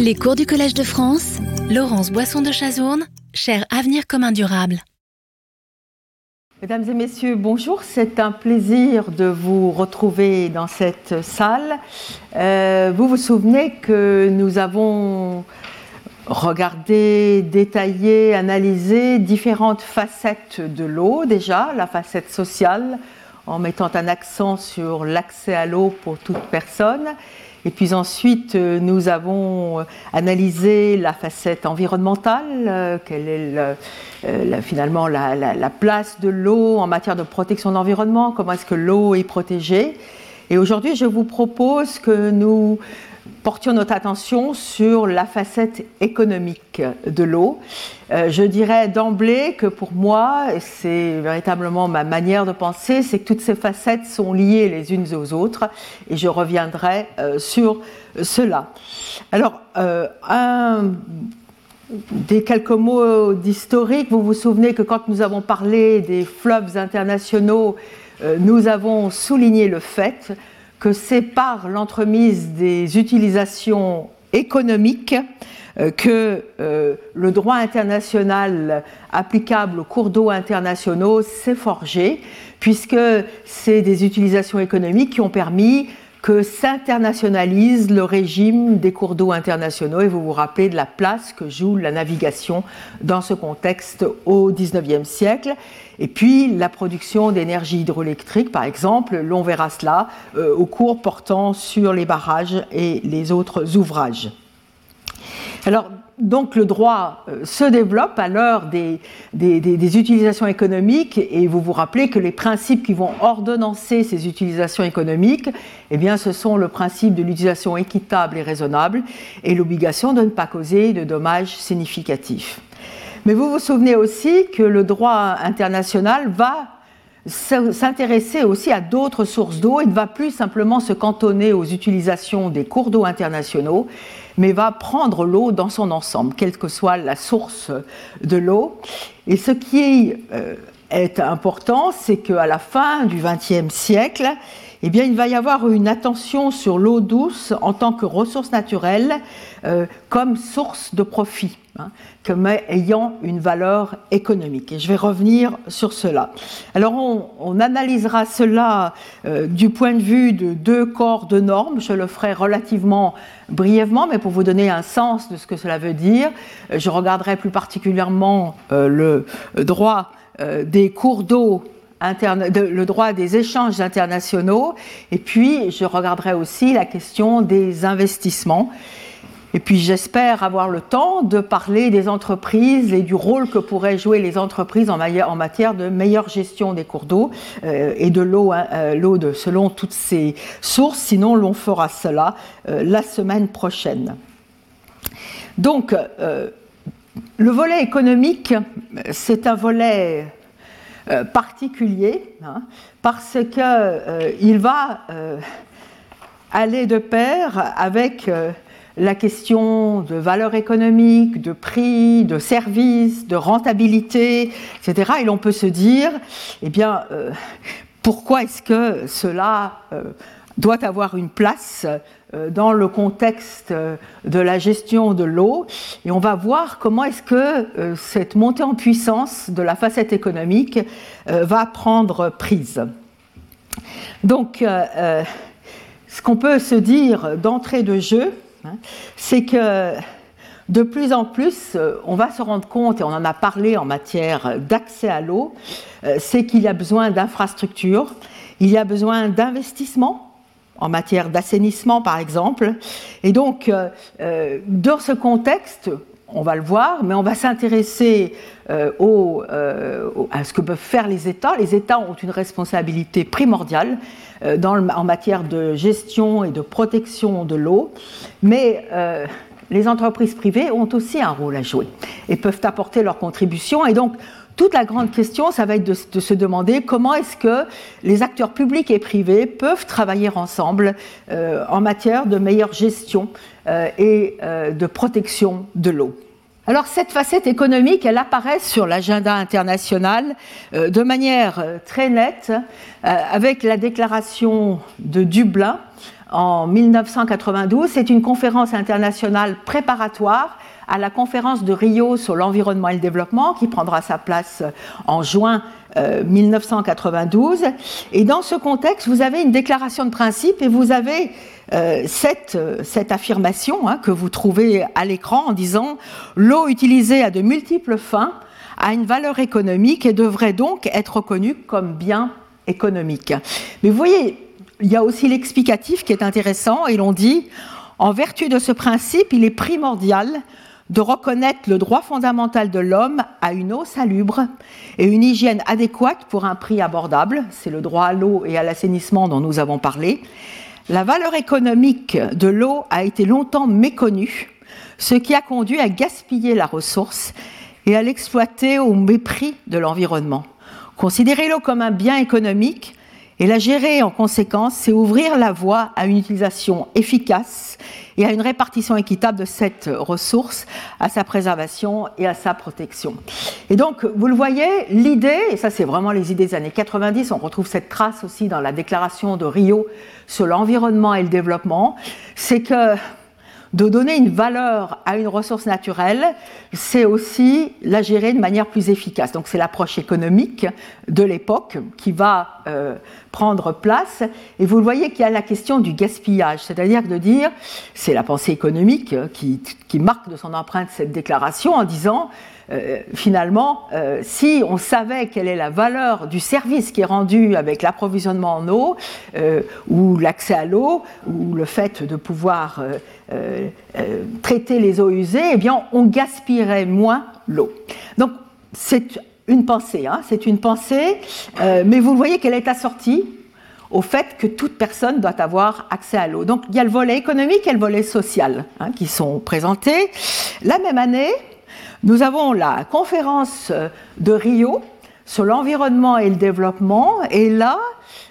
Les cours du Collège de France, Laurence Boisson de Chazourne, cher Avenir commun durable. Mesdames et messieurs, bonjour. C'est un plaisir de vous retrouver dans cette salle. Euh, vous vous souvenez que nous avons regardé, détaillé, analysé différentes facettes de l'eau déjà, la facette sociale, en mettant un accent sur l'accès à l'eau pour toute personne. Et puis ensuite, euh, nous avons analysé la facette environnementale, euh, quelle est euh, finalement la, la, place de l'eau en matière de protection de l'environnement, comment est-ce que l'eau est protégée. Et aujourd'hui, je vous propose que nous portions notre attention sur la facette économique de l'eau. Euh, je dirais d'emblée que pour moi, c'est véritablement ma manière de penser, c'est que toutes ces facettes sont liées les unes aux autres et je reviendrai euh, sur cela. Alors, euh, un des quelques mots d'historique, vous vous souvenez que quand nous avons parlé des fleuves internationaux, nous avons souligné le fait que c'est par l'entremise des utilisations économiques euh, que euh, le droit international applicable aux cours d'eau internationaux s'est forgé, puisque c'est des utilisations économiques qui ont permis que s'internationalise le régime des cours d'eau internationaux. Et vous vous rappelez de la place que joue la navigation dans ce contexte au XIXe siècle. Et puis la production d'énergie hydroélectrique, par exemple, l'on verra cela euh, au cours portant sur les barrages et les autres ouvrages. Alors, donc le droit euh, se développe à l'heure des, utilisations économiques et vous vous rappelez que les principes qui vont ordonnancer ces utilisations économiques, eh bien, ce sont le principe de l'utilisation équitable et raisonnable et l'obligation de ne pas causer de dommages significatifs. Mais vous vous souvenez aussi que le droit international va s'intéresser aussi à d'autres sources d'eau et ne va plus simplement se cantonner aux utilisations des cours d'eau internationaux, mais va prendre l'eau dans son ensemble, quelle que soit la source de l'eau. Et ce qui euh, est important, c'est qu'à la fin du XXe siècle, eh bien, il va y avoir une attention sur l'eau douce en tant que ressource naturelle euh, comme source de profit, hein, comme ayant une valeur économique. Et je vais revenir sur cela. Alors, on, analysera cela euh, du point de vue de deux corps de normes. Je le ferai relativement brièvement, mais pour vous donner un sens de ce que cela veut dire, euh, je regarderai plus particulièrement le droit des cours d'eau le droit des échanges internationaux, et puis je regarderai aussi la question des investissements. Et puis j'espère avoir le temps de parler des entreprises et du rôle que pourraient jouer les entreprises en, matière de meilleure gestion des cours d'eau euh, et de l'eau hein, euh, selon toutes ces sources. Sinon, l'on fera cela euh, la semaine prochaine. Donc, le volet économique, c'est un volet euh, particulier, hein, parce qu'il euh, va euh, aller de pair avec la question de valeur économique, de prix, de service, de rentabilité, etc. Et l'on peut se dire, eh bien, pourquoi est-ce que cela doit avoir une place euh, dans le contexte euh, de la gestion de l'eau et on va voir comment est-ce que euh, cette montée en puissance de la facette économique va prendre prise. Donc, ce qu'on peut se dire d'entrée de jeu, hein, c'est que de plus en plus, on va se rendre compte, et on en a parlé en matière d'accès à l'eau, c'est qu'il y a besoin d'infrastructures, il y a besoin d'investissements en matière d'assainissement par exemple. Et donc, euh, euh, dans ce contexte, on va le voir, mais on va s'intéresser euh, à ce que peuvent faire les États. Les États ont une responsabilité primordiale en matière de gestion et de protection de l'eau, mais les entreprises privées ont aussi un rôle à jouer et peuvent apporter leur contribution. Et donc, toute la grande question, ça va être de, se demander comment est-ce que les acteurs publics et privés peuvent travailler ensemble euh, en matière de meilleure gestion euh, et euh, de protection de l'eau. Alors cette facette économique, elle apparaît sur l'agenda international de manière très nette avec la déclaration de Dublin en 1992. C'est une conférence internationale préparatoire à la conférence de Rio sur l'environnement et le développement qui prendra sa place en juin 1992. Euh, et dans ce contexte, vous avez une déclaration de principe et vous avez euh, cette, euh, cette, affirmation hein, que vous trouvez à l'écran en disant l'eau utilisée à de multiples fins a une valeur économique et devrait donc être reconnue comme bien économique. Mais vous voyez, il y a aussi l'explicatif qui est intéressant et l'on dit en vertu de ce principe, il est primordial de reconnaître le droit fondamental de l'homme à une eau salubre et une hygiène adéquate pour un prix abordable. C'est le droit à l'eau et à l'assainissement dont nous avons parlé. La valeur économique de l'eau a été longtemps méconnue, ce qui a conduit à gaspiller la ressource et à l'exploiter au mépris de l'environnement. Considérer l'eau comme un bien économique et la gérer en conséquence, c'est ouvrir la voie à une utilisation efficace et à une répartition équitable de cette ressource, à sa préservation et à sa protection. Et donc, vous le voyez, l'idée, et ça c'est vraiment les idées des années 90, on retrouve cette trace aussi dans la déclaration de Rio sur l'environnement et le développement, c'est que de donner une valeur à une ressource naturelle, c'est aussi la gérer de manière plus efficace. Donc c'est l'approche économique de l'époque qui va euh, prendre place. Et vous le voyez qu'il y a la question du gaspillage, c'est-à-dire de dire, c'est la pensée économique qui, qui marque de son empreinte cette déclaration en disant, euh, finalement, euh, si on savait quelle est la valeur du service qui est rendu avec l'approvisionnement en eau, euh, ou l'accès à l'eau, ou le fait de pouvoir traiter les eaux usées, eh bien, on gaspillerait moins l'eau. Donc, c'est une pensée, hein, c'est une pensée, mais vous voyez qu'elle est assortie au fait que toute personne doit avoir accès à l'eau. Donc il y a le volet économique et le volet social hein, qui sont présentés. La même année, nous avons la conférence de Rio sur l'environnement et le développement, et là,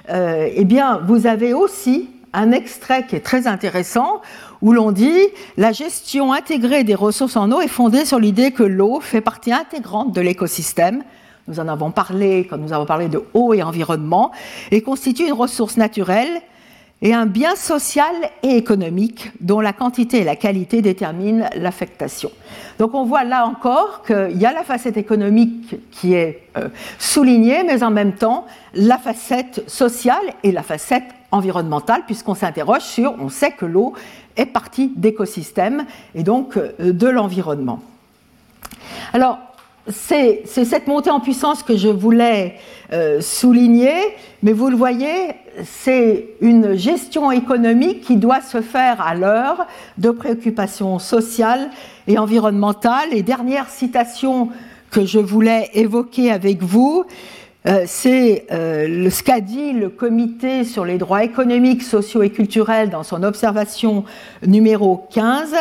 euh, eh bien, vous avez aussi un extrait qui est très intéressant où l'on dit la gestion intégrée des ressources en eau est fondée sur l'idée que l'eau fait partie intégrante de l'écosystème. Nous en avons parlé quand nous avons parlé de eau et environnement et constitue une ressource naturelle et un bien social et économique dont la quantité et la qualité déterminent l'affectation. Donc on voit là encore qu'il y a la facette économique qui est euh, soulignée, mais en même temps la facette sociale et la facette environnementale, puisqu'on s'interroge sur, on sait que l'eau est partie d'écosystèmes et donc euh, de l'environnement. Alors, c'est cette montée en puissance que je voulais euh, souligner, mais vous le voyez, c'est une gestion économique qui doit se faire à l'heure de préoccupations sociales et environnementales. Et dernière citation que je voulais évoquer avec vous, euh, c'est euh, ce qu'a dit le comité sur les droits économiques, sociaux et culturels dans son observation numéro 15,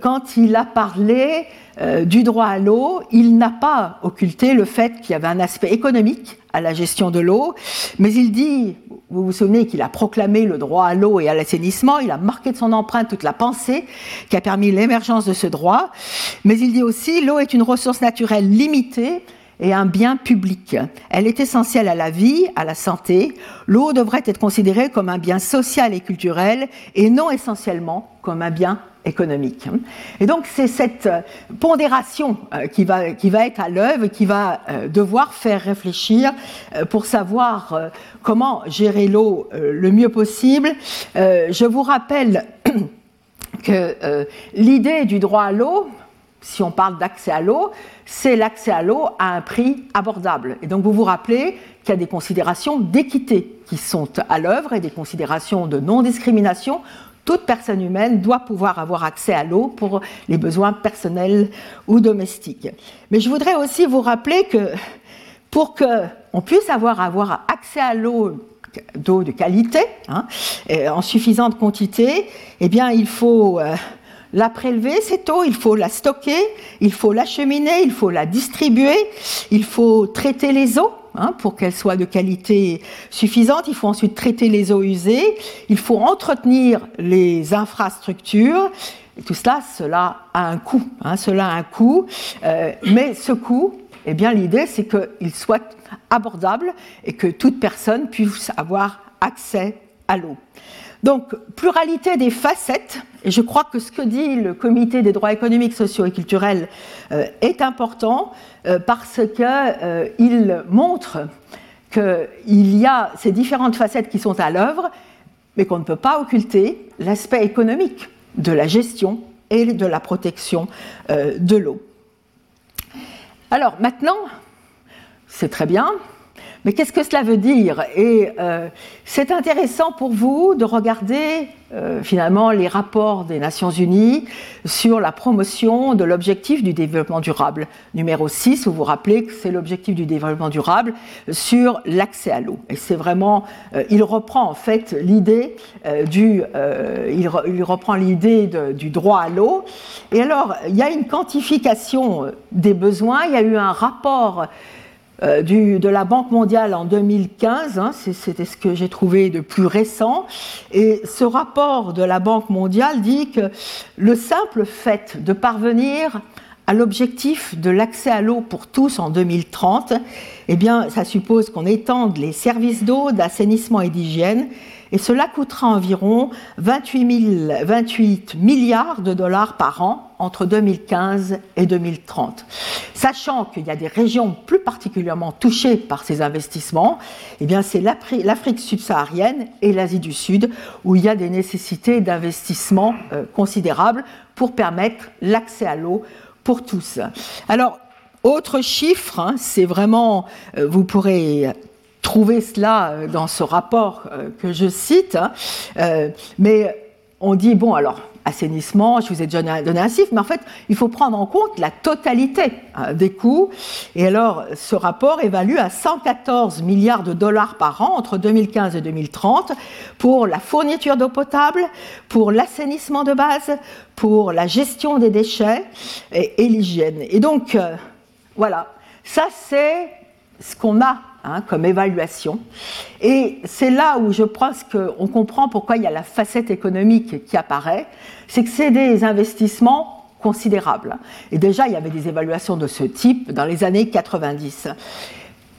quand il a parlé euh, du droit à l'eau, il n'a pas occulté le fait qu'il y avait un aspect économique à la gestion de l'eau, mais il dit, vous vous souvenez qu'il a proclamé le droit à l'eau et à l'assainissement, il a marqué de son empreinte toute la pensée qui a permis l'émergence de ce droit, mais il dit aussi, l'eau est une ressource naturelle limitée et un bien public. Elle est essentielle à la vie, à la santé. L'eau devrait être considérée comme un bien social et culturel et non essentiellement comme un bien économique. Et donc c'est cette euh, pondération euh, qui va, qui va être à l'œuvre, qui va euh, devoir faire réfléchir pour savoir comment gérer l'eau le mieux possible. Je vous rappelle que l'idée du droit à l'eau, si on parle d'accès à l'eau, c'est l'accès à l'eau à un prix abordable. Et donc vous vous rappelez qu'il y a des considérations d'équité qui sont à l'œuvre et des considérations de non-discrimination toute personne humaine doit pouvoir avoir accès à l'eau pour les besoins personnels ou domestiques. Mais je voudrais aussi vous rappeler que pour qu'on puisse avoir, accès à l'eau d'eau de qualité, hein, en suffisante quantité, eh bien, il faut euh, la prélever, cette eau, il faut la stocker, il faut l'acheminer, il faut la distribuer, il faut traiter les eaux Hein, pour qu'elles soient de qualité suffisante. Il faut ensuite traiter les eaux usées, il faut entretenir les infrastructures. Tout cela, cela a un coût. Hein, cela a un coût. Euh, mais ce coût, eh bien, l'idée, c'est qu'il soit abordable et que toute personne puisse avoir accès à l'eau. Donc, pluralité des facettes, et je crois que ce que dit le Comité des droits économiques, sociaux et culturels euh, est important euh, parce qu'il euh, montre qu'il y a ces différentes facettes qui sont à l'œuvre, mais qu'on ne peut pas occulter l'aspect économique de la gestion et de la protection de l'eau. Alors maintenant, c'est très bien, mais qu'est-ce que cela veut dire? Et euh, c'est intéressant pour vous de regarder euh, finalement les rapports des Nations Unies sur la promotion de l'objectif du développement durable. Numéro 6, vous vous rappelez que c'est l'objectif du développement durable sur l'accès à l'eau. Et c'est vraiment, euh, il reprend en fait l'idée du, il, reprend l'idée du droit à l'eau. Et alors, il y a une quantification des besoins, il y a eu un rapport euh, de la Banque mondiale en 2015, hein, c'était ce que j'ai trouvé de plus récent, et ce rapport de la Banque mondiale dit que le simple fait de parvenir à l'objectif de l'accès à l'eau pour tous en 2030, eh bien, ça suppose qu'on étende les services d'eau, d'assainissement et d'hygiène et cela coûtera environ 28, 28 milliards de dollars par an entre 2015 et 2030. Sachant qu'il y a des régions plus particulièrement touchées par ces investissements, eh c'est l'Afrique subsaharienne et l'Asie du Sud où il y a des nécessités d'investissement euh, considérables pour permettre l'accès à l'eau pour tous. Alors, autre chiffre, hein, c'est vraiment, euh, vous pourrez trouver cela euh, dans ce rapport euh, que je cite, hein. euh, mais on dit, bon, alors, assainissement, je vous ai déjà donné un chiffre, mais en fait, il faut prendre en compte la totalité hein, des coûts. Et alors, ce rapport évalue à 114 milliards de dollars par an entre 2015 et 2030 pour la fourniture d'eau potable, pour l'assainissement de base, pour la gestion des déchets et, et l'hygiène. Et donc, voilà, ça c'est ce qu'on a Hein, comme évaluation. Et c'est là où je pense qu'on comprend pourquoi il y a la facette économique qui apparaît, c'est que c'est des investissements considérables. Et déjà, il y avait des évaluations de ce type dans les années 90.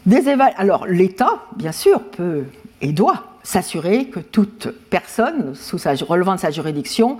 Des Alors, l'État, bien sûr, peut et doit s'assurer que toute personne sous sa, relevant de sa juridiction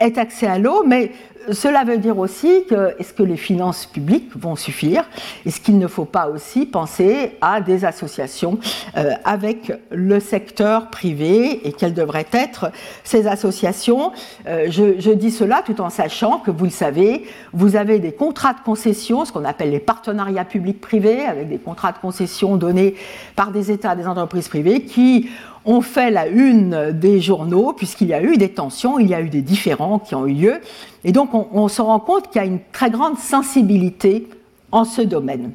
ait accès à l'eau, mais cela veut dire aussi que est-ce que les finances publiques vont suffire? Est-ce qu'il ne faut pas aussi penser à des associations euh, avec le secteur privé et quelles devraient être ces associations? Euh, je, dis cela tout en sachant que vous le savez, vous avez des contrats de concession, ce qu'on appelle les partenariats publics-privés, avec des contrats de concession donnés par des États des entreprises privées qui ont fait la une des journaux, puisqu'il y a eu des tensions, il y a eu des différends qui ont eu lieu. Et donc, on, se rend compte qu'il y a une très grande sensibilité en ce domaine.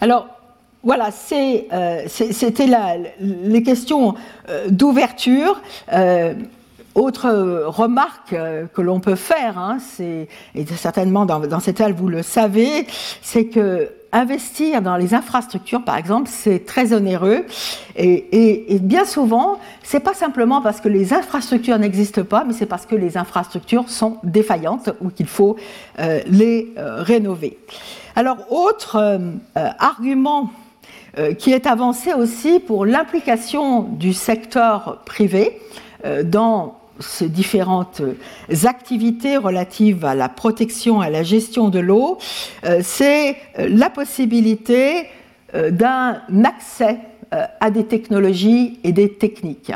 Alors, voilà, euh, c'était les questions euh, d'ouverture. Euh, autre remarque que l'on peut faire, hein, et certainement dans cette salle vous le savez, c'est que investir dans les infrastructures, par exemple, c'est très onéreux. Et, bien souvent, c'est pas simplement parce que les infrastructures n'existent pas, mais c'est parce que les infrastructures sont défaillantes ou qu'il faut euh, les euh, rénover. Alors, autre euh, argument qui est avancé aussi pour l'implication du secteur privé dans ces différentes activités relatives à la protection, à la gestion de l'eau, euh, c'est euh, la possibilité euh, d'un accès à des technologies et des techniques.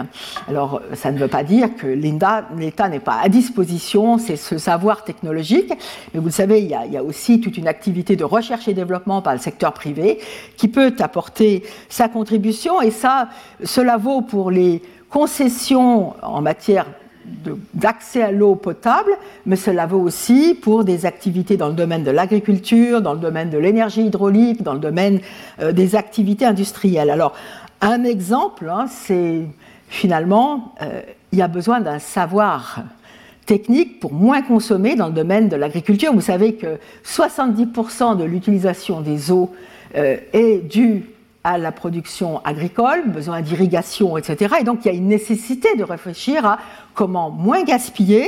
Alors, ça ne veut pas dire que l'État n'est pas à disposition, c'est ce savoir technologique, mais vous le savez, il y, a, il y, a, aussi toute une activité de recherche et développement par le secteur privé qui peut apporter sa contribution, et ça, cela vaut pour les concessions en matière d'accès à l'eau potable, mais cela vaut aussi pour des activités dans le domaine de l'agriculture, dans le domaine de l'énergie hydraulique, dans le domaine euh, des activités industrielles. Alors, un exemple, hein, c'est finalement, euh, il y a besoin d'un savoir technique pour moins consommer dans le domaine de l'agriculture. Vous savez que 70% de l'utilisation des eaux euh, est due à la production agricole, besoin d'irrigation, etc. Et donc il y a une nécessité de réfléchir à comment moins gaspiller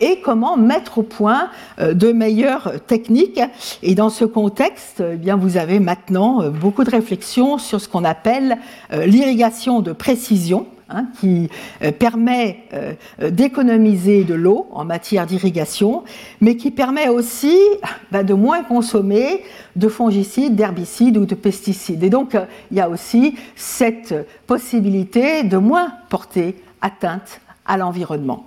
et comment mettre au point euh, de meilleures techniques. Et dans ce contexte, eh bien, vous avez maintenant euh, beaucoup de réflexions sur ce qu'on appelle euh, l'irrigation de précision hein, qui euh, permet euh, d'économiser de l'eau en matière d'irrigation, mais qui permet aussi bah, de moins consommer de fongicides, d'herbicides ou de pesticides. Et donc, il y a aussi cette possibilité de moins porter atteinte à l'environnement.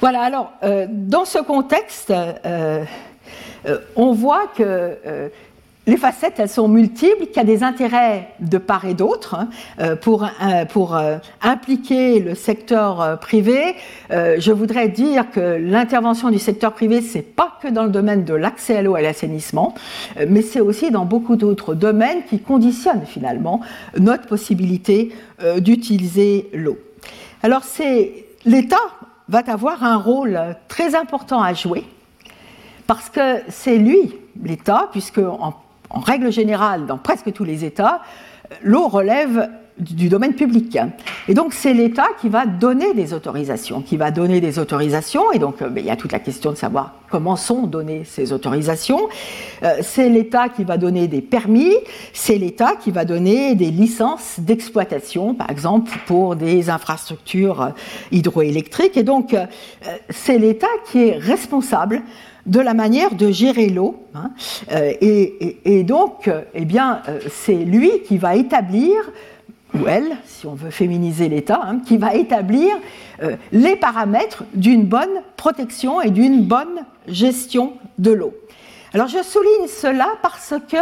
Voilà, alors, dans ce contexte, on voit que les facettes, elles sont multiples, qu'il y a des intérêts de part et d'autre hein, euh, pour, euh, euh, impliquer le secteur privé. Je voudrais dire que l'intervention du secteur privé, c'est pas que dans le domaine de l'accès à l'eau et à l'assainissement, mais c'est aussi dans beaucoup d'autres domaines qui conditionnent finalement notre possibilité d'utiliser l'eau. Alors c'est l'État va avoir un rôle très important à jouer parce que c'est lui, l'État, puisque en en règle générale, dans presque tous les États, l'eau relève du domaine public. Et donc c'est l'État qui va donner des autorisations, qui va donner des autorisations, et donc euh, il y a toute la question de savoir comment sont données ces autorisations. Euh, c'est l'État qui va donner des permis, c'est l'État qui va donner des licences d'exploitation, par exemple pour des infrastructures hydroélectriques, et donc euh, c'est l'État qui est responsable de la manière de gérer l'eau. Hein. Euh, et, donc, eh bien, euh, c'est lui qui va établir, ou elle, si on veut féminiser l'État, hein, qui va établir euh, les paramètres d'une bonne protection et d'une bonne gestion de l'eau. Alors je souligne cela parce que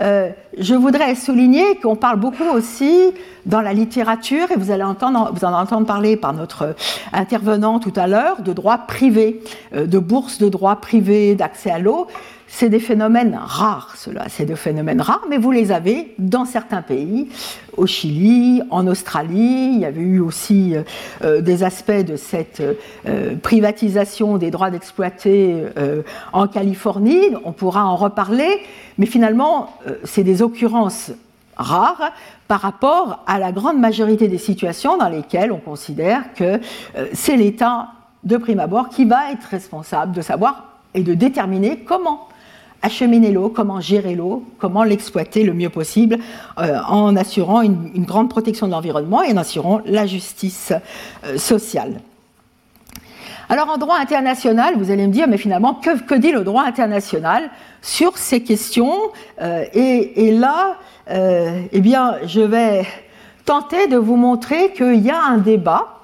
euh, je voudrais souligner qu'on parle beaucoup aussi dans la littérature, et vous allez entendre, vous en entendre parler par notre intervenant tout à l'heure, de droit privé, euh, de bourses de droit privé, d'accès à l'eau. C'est des phénomènes rares, cela, c'est des phénomènes rares, mais vous les avez dans certains pays, au Chili, en Australie. Il y avait eu aussi euh, euh, des aspects de cette euh, privatisation des droits d'exploiter en Californie. On pourra en reparler, mais finalement, c'est des occurrences rares par rapport à la grande majorité des situations dans lesquelles on considère que c'est l'État de prime abord qui va être responsable de savoir et de déterminer comment acheminer l'eau, comment gérer l'eau, comment l'exploiter le mieux possible euh, en assurant une, grande protection de l'environnement et en assurant la justice euh, sociale. Alors en droit international, vous allez me dire, mais finalement, que, dit le droit international sur ces questions euh, et, là, eh bien, je vais tenter de vous montrer qu'il y a un débat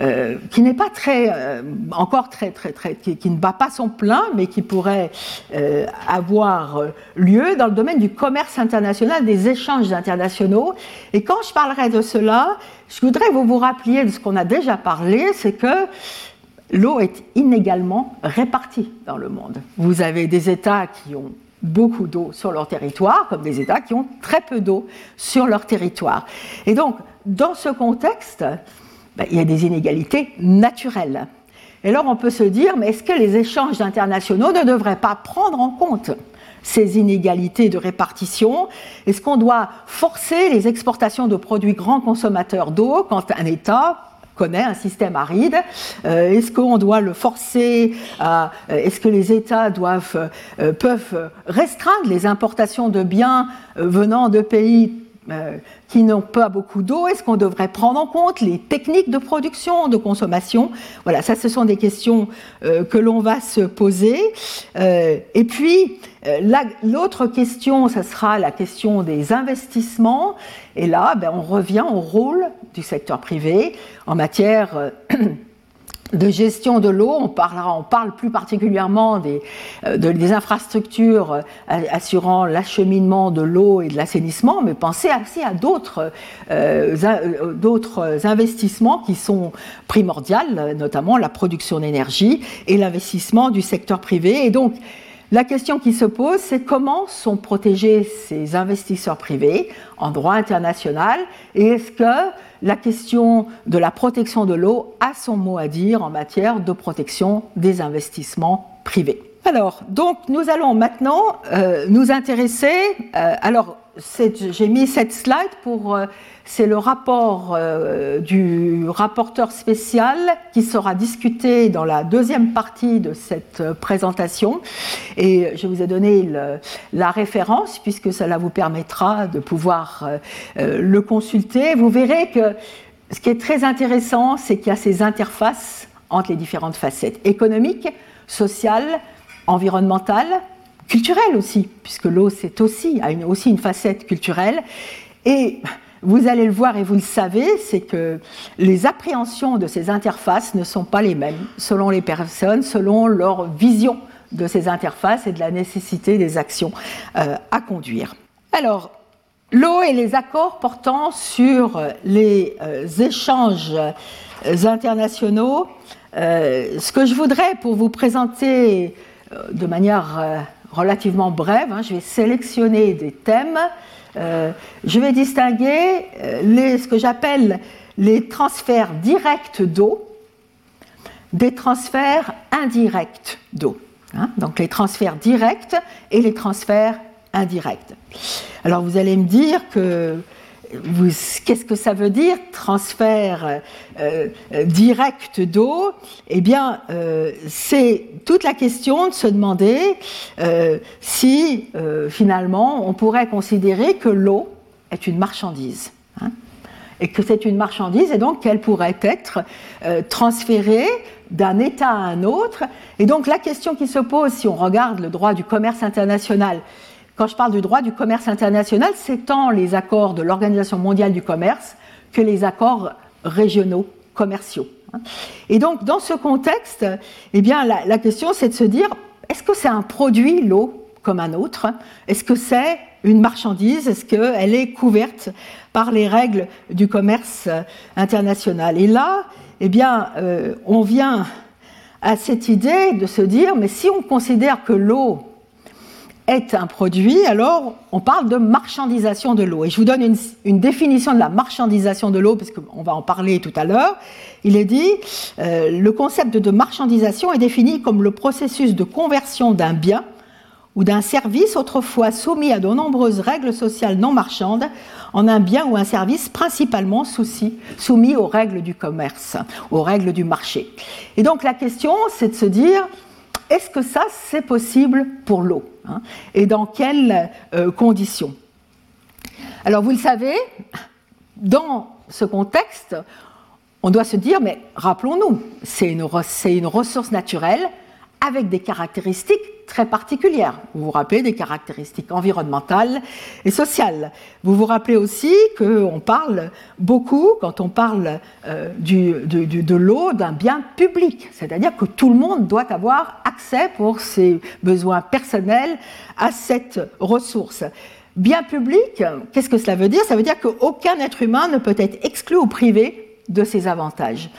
euh, qui n'est pas très, euh, encore très, très, très, qui, ne bat pas son plein, mais qui pourrait euh, avoir lieu dans le domaine du commerce international, des échanges internationaux. Et quand je parlerai de cela, je voudrais que vous vous rappeliez de ce qu'on a déjà parlé, c'est que l'eau est inégalement répartie dans le monde. Vous avez des États qui ont beaucoup d'eau sur leur territoire, comme des États qui ont très peu d'eau sur leur territoire. Et donc, dans ce contexte, ben, il y a des inégalités naturelles. Et alors on peut se dire, mais est-ce que les échanges internationaux ne devraient pas prendre en compte ces inégalités de répartition? Est-ce qu'on doit forcer les exportations de produits grands consommateurs d'eau quand un État connaît un système aride? Euh, Est-ce qu'on doit le forcer euh, Est-ce que les États doivent, euh, peuvent restreindre les importations de biens venant de pays euh, qui n'ont pas beaucoup d'eau Est-ce qu'on devrait prendre en compte les techniques de production, de consommation? Voilà, ça, ce sont des questions euh, que l'on va se poser. Euh, et puis, l'autre question, ce sera la question des investissements. Et là, ben, on revient au rôle du secteur privé en matière de gestion de l'eau, on, parle plus particulièrement des, euh, infrastructures euh, assurant l'acheminement de l'eau et de l'assainissement, mais pensez aussi à d'autres euh, investissements qui sont primordiaux, notamment la production d'énergie et l'investissement du secteur privé. Et donc, la question qui se pose, c'est comment sont protégés ces investisseurs privés en droit international et est-ce que la question de la protection de l'eau a son mot à dire en matière de protection des investissements privés Alors, donc, nous allons maintenant nous intéresser. alors, j'ai mis cette slide pour c'est le rapport euh, du rapporteur spécial qui sera discuté dans la deuxième partie de cette euh, présentation. Et je vous ai donné la référence puisque cela vous permettra de pouvoir euh, le consulter. Vous verrez que ce qui est très intéressant, c'est qu'il y a ces interfaces entre les différentes facettes économiques, sociales, environnementales, culturelles aussi, puisque l'eau c'est aussi une, aussi une facette culturelle. Et vous allez le voir et vous le savez, c'est que les appréhensions de ces interfaces ne sont pas les mêmes selon les personnes, selon leur vision de ces interfaces et de la nécessité des actions euh, à conduire. Alors, l'eau et les accords portant sur les euh, échanges euh, internationaux, ce que je voudrais pour vous présenter de manière relativement brève, hein, je vais sélectionner des thèmes euh, je vais distinguer euh, ce que j'appelle les transferts directs d'eau des transferts indirects d'eau. Hein. donc les transferts directs et les transferts indirects. Alors vous allez me dire que qu'est-ce que ça veut dire transfert euh, direct d'eau? Eh bien, euh, c'est toute la question de se demander euh, si finalement on pourrait considérer que l'eau est une marchandise. Hein, et que c'est une marchandise et donc qu'elle pourrait être transférée d'un État à un autre. Et donc la question qui se pose si on regarde le droit du commerce international, quand je parle du droit du commerce international, c'est tant les accords de l'Organisation mondiale du commerce que les accords régionaux commerciaux. Et donc, dans ce contexte, eh bien, la, question, c'est de se dire, est-ce que c'est un produit, l'eau, comme un autre Est-ce que c'est une marchandise? Est-ce qu'elle est couverte par les règles du commerce international? Et là, eh bien, euh, on vient à cette idée de se dire, mais si on considère que l'eau est un produit, alors on parle de marchandisation de l'eau. Et je vous donne une, définition de la marchandisation de l'eau, parce qu'on va en parler tout à l'heure. Il est dit, euh, le concept de marchandisation est défini comme le processus de conversion d'un bien ou d'un service autrefois soumis à de nombreuses règles sociales non marchandes en un bien ou un service principalement soumis aux règles du commerce, aux règles du marché. Et donc la question, c'est de se dire, est-ce que ça, c'est possible pour l'eau hein? Et dans quelles euh, conditions? Alors, vous le savez, dans ce contexte, on doit se dire, mais rappelons-nous, c'est une, une ressource naturelle avec des caractéristiques très particulières. Vous vous rappelez des caractéristiques environnementales et sociales. Vous vous rappelez aussi qu'on parle beaucoup, quand on parle euh, du, de l'eau, d'un bien public, c'est-à-dire que tout le monde doit avoir accès pour ses besoins personnels à cette ressource. Bien public, qu'est-ce que cela veut dire? Ça veut dire qu'aucun être humain ne peut être exclu ou privé de ses avantages.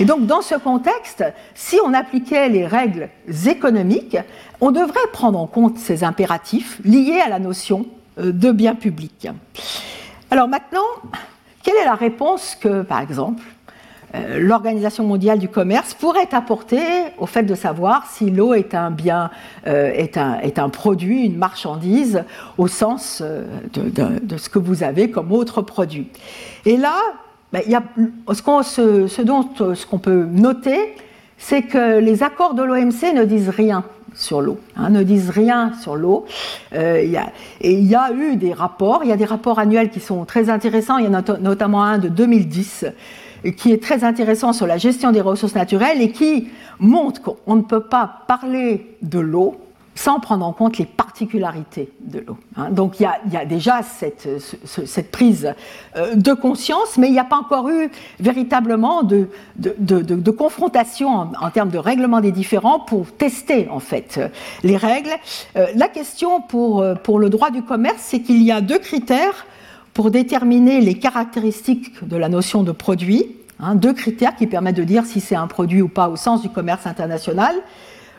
Et donc, dans ce contexte, si on appliquait les règles économiques, on devrait prendre en compte ces impératifs liés à la notion euh, de bien public. Alors maintenant, quelle est la réponse que, par exemple, euh, l'Organisation mondiale du commerce pourrait apporter au fait de savoir si l'eau est un bien, euh, est, un, produit, une marchandise, au sens de, de, ce que vous avez comme autre produit? Et là, a, ce, qu'on, peut noter, c'est que les accords de l'OMC ne disent rien sur l'eau, hein, ne disent rien sur l'eau. Euh, il y a eu des rapports, il y a des rapports annuels qui sont très intéressants, il y en a notamment un de 2010 qui est très intéressant sur la gestion des ressources naturelles et qui montre qu'on ne peut pas parler de l'eau sans prendre en compte les particularités de l'eau. Hein. Donc il y, a, déjà cette, prise euh, de conscience, mais il n'y a pas encore eu véritablement de, confrontation en, termes de règlement des différends pour tester en fait les règles. Euh, la question pour, euh, pour le droit du commerce, c'est qu'il y a deux critères pour déterminer les caractéristiques de la notion de produit, hein, deux critères qui permettent de dire si c'est un produit ou pas au sens du commerce international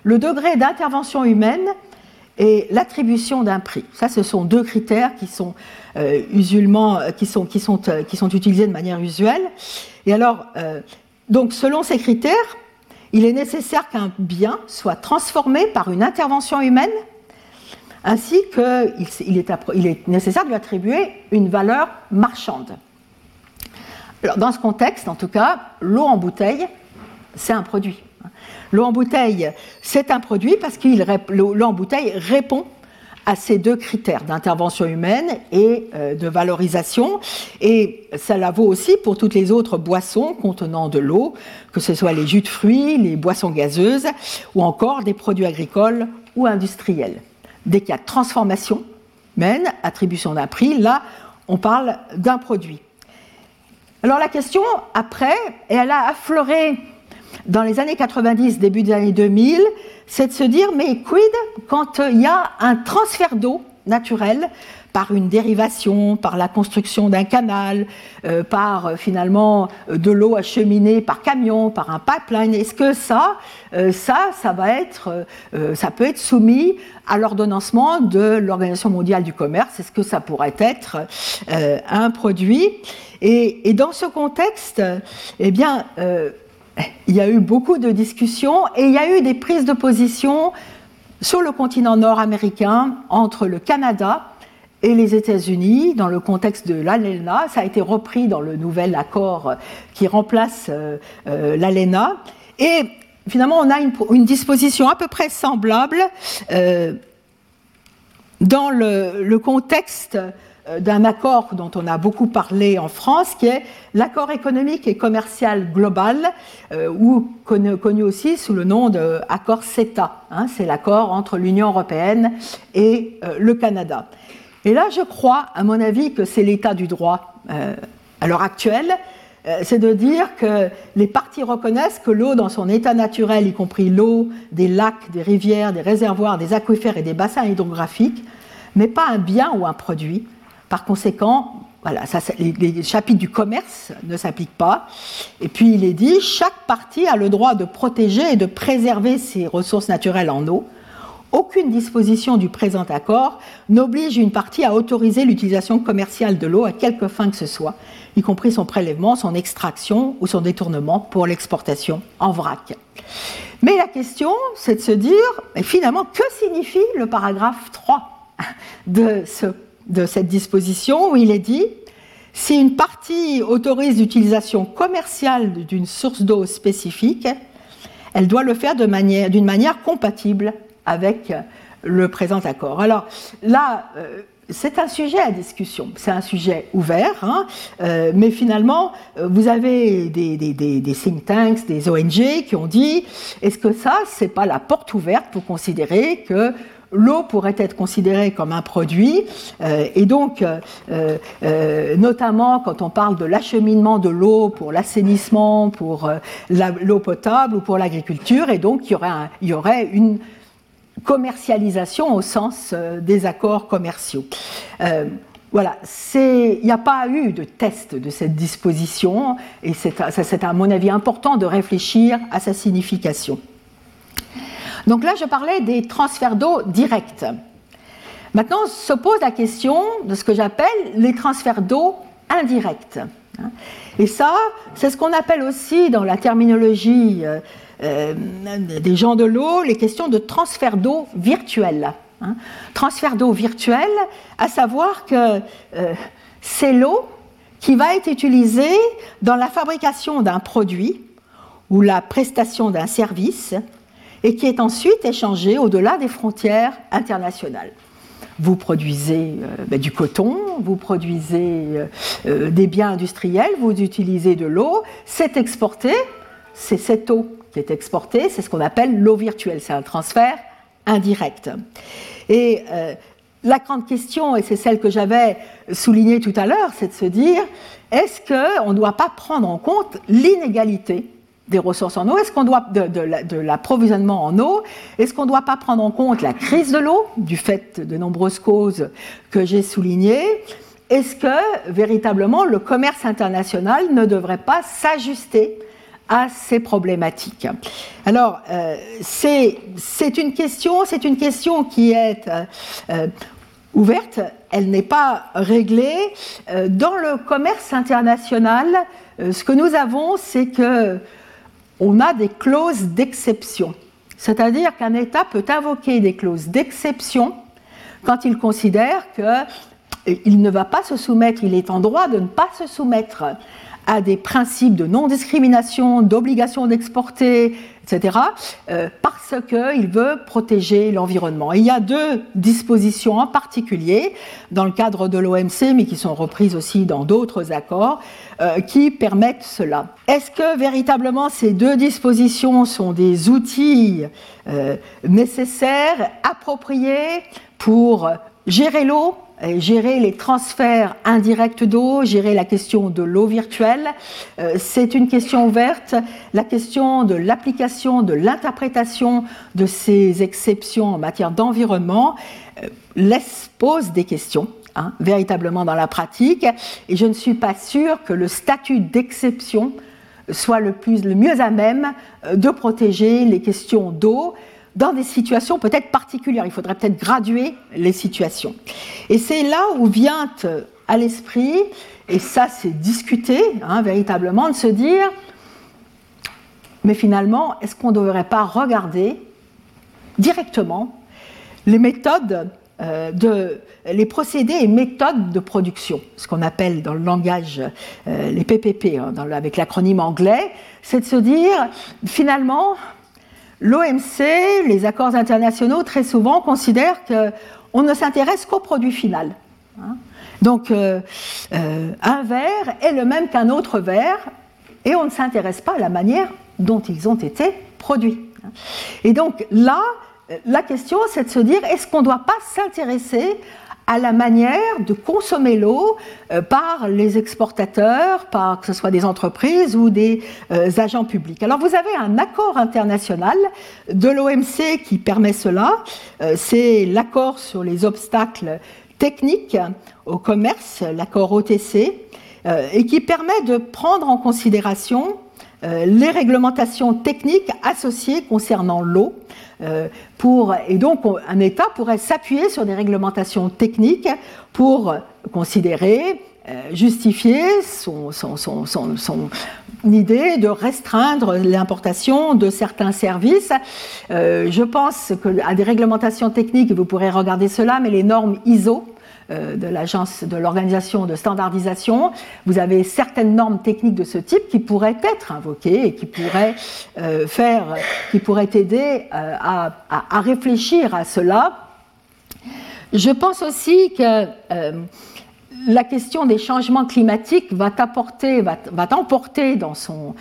le degré d'intervention humaine et l'attribution d'un prix. Ça, ce sont deux critères qui sont euh, euh, sont utilisés de manière usuelle. Et alors, euh, donc, selon ces critères, il est nécessaire qu'un bien soit transformé par une intervention humaine, ainsi qu'il est, nécessaire de lui attribuer une valeur marchande. Dans ce contexte, en tout cas, l'eau en bouteille, c'est un produit. L'eau en bouteille, c'est un produit parce que l'eau en bouteille répond à ces deux critères d'intervention humaine et euh, de valorisation. Et cela vaut aussi pour toutes les autres boissons contenant de l'eau, que ce soit les jus de fruits, les boissons gazeuses ou encore des produits agricoles ou industriels. Dès qu'il y a transformation humaine, attribution d'un prix, là, on parle d'un produit. Alors la question, après, elle a affleuré dans les années 90, début des années 2000, c'est de se dire, mais quid quand il y a un transfert d'eau naturel par une dérivation, par la construction d'un canal, euh, par euh, finalement euh, de l'eau acheminée par camion, par un pipeline? Est-ce que ça, ça, ça va être, ça peut être soumis à l'ordonnancement de l'Organisation mondiale du commerce? Est-ce que ça pourrait être un produit? Et, dans ce contexte, eh bien, il y a eu beaucoup de discussions et il y a eu des prises de position sur le continent nord-américain entre le Canada et les États-Unis dans le contexte de l'ALENA. Ça a été repris dans le nouvel accord qui remplace euh, euh, l'ALENA. Et finalement, on a une, disposition à peu près semblable euh, dans le contexte d'un accord dont on a beaucoup parlé en France, qui est l'accord économique et commercial global, euh, ou connu, aussi sous le nom d'accord CETA. Hein, c'est l'accord entre l'Union européenne et euh, le Canada. Et là, je crois, à mon avis, que c'est l'état du droit à l'heure actuelle. c'est de dire que les parties reconnaissent que l'eau dans son état naturel, y compris l'eau des lacs, des rivières, des réservoirs, des aquifères et des bassins hydrographiques, n'est pas un bien ou un produit, par conséquent, voilà, les, chapitres du commerce ne s'appliquent pas. Et puis il est dit, chaque partie a le droit de protéger et de préserver ses ressources naturelles en eau. Aucune disposition du présent accord n'oblige une partie à autoriser l'utilisation commerciale de l'eau à quelque fin que ce soit, y compris son prélèvement, son extraction ou son détournement pour l'exportation en vrac. Mais la question, c'est de se dire, finalement, que signifie le paragraphe 3 de ce de cette disposition où il est dit si une partie autorise l'utilisation commerciale d'une source d'eau spécifique, elle doit le faire d'une manière, compatible avec le présent accord. Alors là, euh, c'est un sujet à discussion, c'est un sujet ouvert, hein, euh, mais finalement, euh, vous avez des, des, think tanks, des ONG qui ont dit est-ce que ça, c'est pas la porte ouverte pour considérer que l'eau pourrait être considérée comme un produit, euh, et donc, euh, euh, notamment quand on parle de l'acheminement de l'eau pour l'assainissement, pour l'eau potable ou pour l'agriculture, et donc il y aurait, il y aurait une commercialisation au sens des accords commerciaux. Voilà, il n'y a pas eu de test de cette disposition et c'est à mon avis important de réfléchir à sa signification. Donc là, je parlais des transferts d'eau directs. Maintenant, se pose la question de ce que j'appelle les transferts d'eau indirects. Et ça, c'est ce qu'on appelle aussi dans la terminologie euh, euh, des gens de l'eau les questions de transfert d'eau virtuel. Transfert d'eau virtuel, à savoir que euh, c'est l'eau qui va être utilisée dans la fabrication d'un produit ou la prestation d'un service et qui est ensuite échangé au-delà des frontières internationales. Vous produisez euh, ben, du coton, vous produisez euh, euh, des biens industriels, vous utilisez de l'eau, c'est exporté, c'est cette eau qui est exportée, c'est ce qu'on appelle l'eau virtuelle, c'est un transfert indirect. Et la grande question, et c'est celle que j'avais soulignée tout à l'heure, c'est de se dire, est-ce qu'on ne doit pas prendre en compte l'inégalité des ressources en eau. Est-ce qu'on doit de, l'approvisionnement en eau Est-ce qu'on ne doit pas prendre en compte la crise de l'eau du fait de nombreuses causes que j'ai soulignées? Est-ce que véritablement le commerce international ne devrait pas s'ajuster à ces problématiques? Alors euh, c'est une question, c'est une qui est euh, euh, ouverte, elle n'est pas réglée. Dans le commerce international, ce que nous avons, c'est que on a des clauses d'exception. C'est-à-dire qu'un État peut invoquer des clauses d'exception quand il considère qu'il ne va pas se soumettre, il est en droit de ne pas se soumettre à des principes de non-discrimination, d'obligation d'exporter, etc., euh, parce qu'il veut protéger l'environnement. il y a deux dispositions en particulier dans le cadre de l'OMC, mais qui sont reprises aussi dans d'autres accords, euh, qui permettent cela. Est-ce que véritablement ces deux dispositions sont des outils euh, nécessaires, appropriés pour gérer l'eau gérer les transferts indirects d'eau, gérer la question de l'eau virtuelle. Euh, c'est une question ouverte. La question de l'application, de l'interprétation de ces exceptions en matière d'environnement euh, laisse, pose des questions. Hein, véritablement dans la pratique, et je ne suis pas sûre que le statut d'exception soit le, le mieux à même euh, de protéger les questions d'eau, dans des situations peut-être particulières. Il faudrait peut-être graduer les situations. Et c'est là où vient euh, à l'esprit, et ça c'est discuté hein, véritablement, de se dire, mais finalement, est-ce qu'on ne devrait pas regarder directement les méthodes euh, les procédés et méthodes de production, ce qu'on appelle dans le langage euh, les PPP, hein, avec l'acronyme anglais, c'est de se dire finalement L'OMC, les accords internationaux, très souvent considèrent qu'on ne s'intéresse qu'au produit final. Hein. Donc, euh, euh, un verre est le même qu'un autre verre, et on ne s'intéresse pas à la manière dont ils ont été produits. Et donc là, la question, c'est de se dire, est-ce qu'on ne doit pas s'intéresser à la manière de consommer l'eau euh, par les exportateurs, par que ce soit des entreprises ou des euh, agents publics. Alors vous avez un accord international de l'OMC qui permet cela, euh, c'est l'accord sur les obstacles techniques au commerce, l'accord OTC, et qui permet de prendre en considération les réglementations techniques associées concernant l'eau pour, et donc, un État pourrait s'appuyer sur des réglementations techniques pour considérer, euh, justifier son, son, son, idée de restreindre l'importation de certains services. Euh, je pense qu'à des réglementations techniques, vous pourrez regarder cela, mais les normes ISO, euh, de l'agence de l'organisation de standardisation, vous avez certaines normes techniques de ce type qui pourraient être invoquées et qui pourraient euh, faire, qui pourraient aider euh, à, à, réfléchir à cela. Je pense aussi que la question des changements climatiques va t'apporter, va, t'emporter dans son,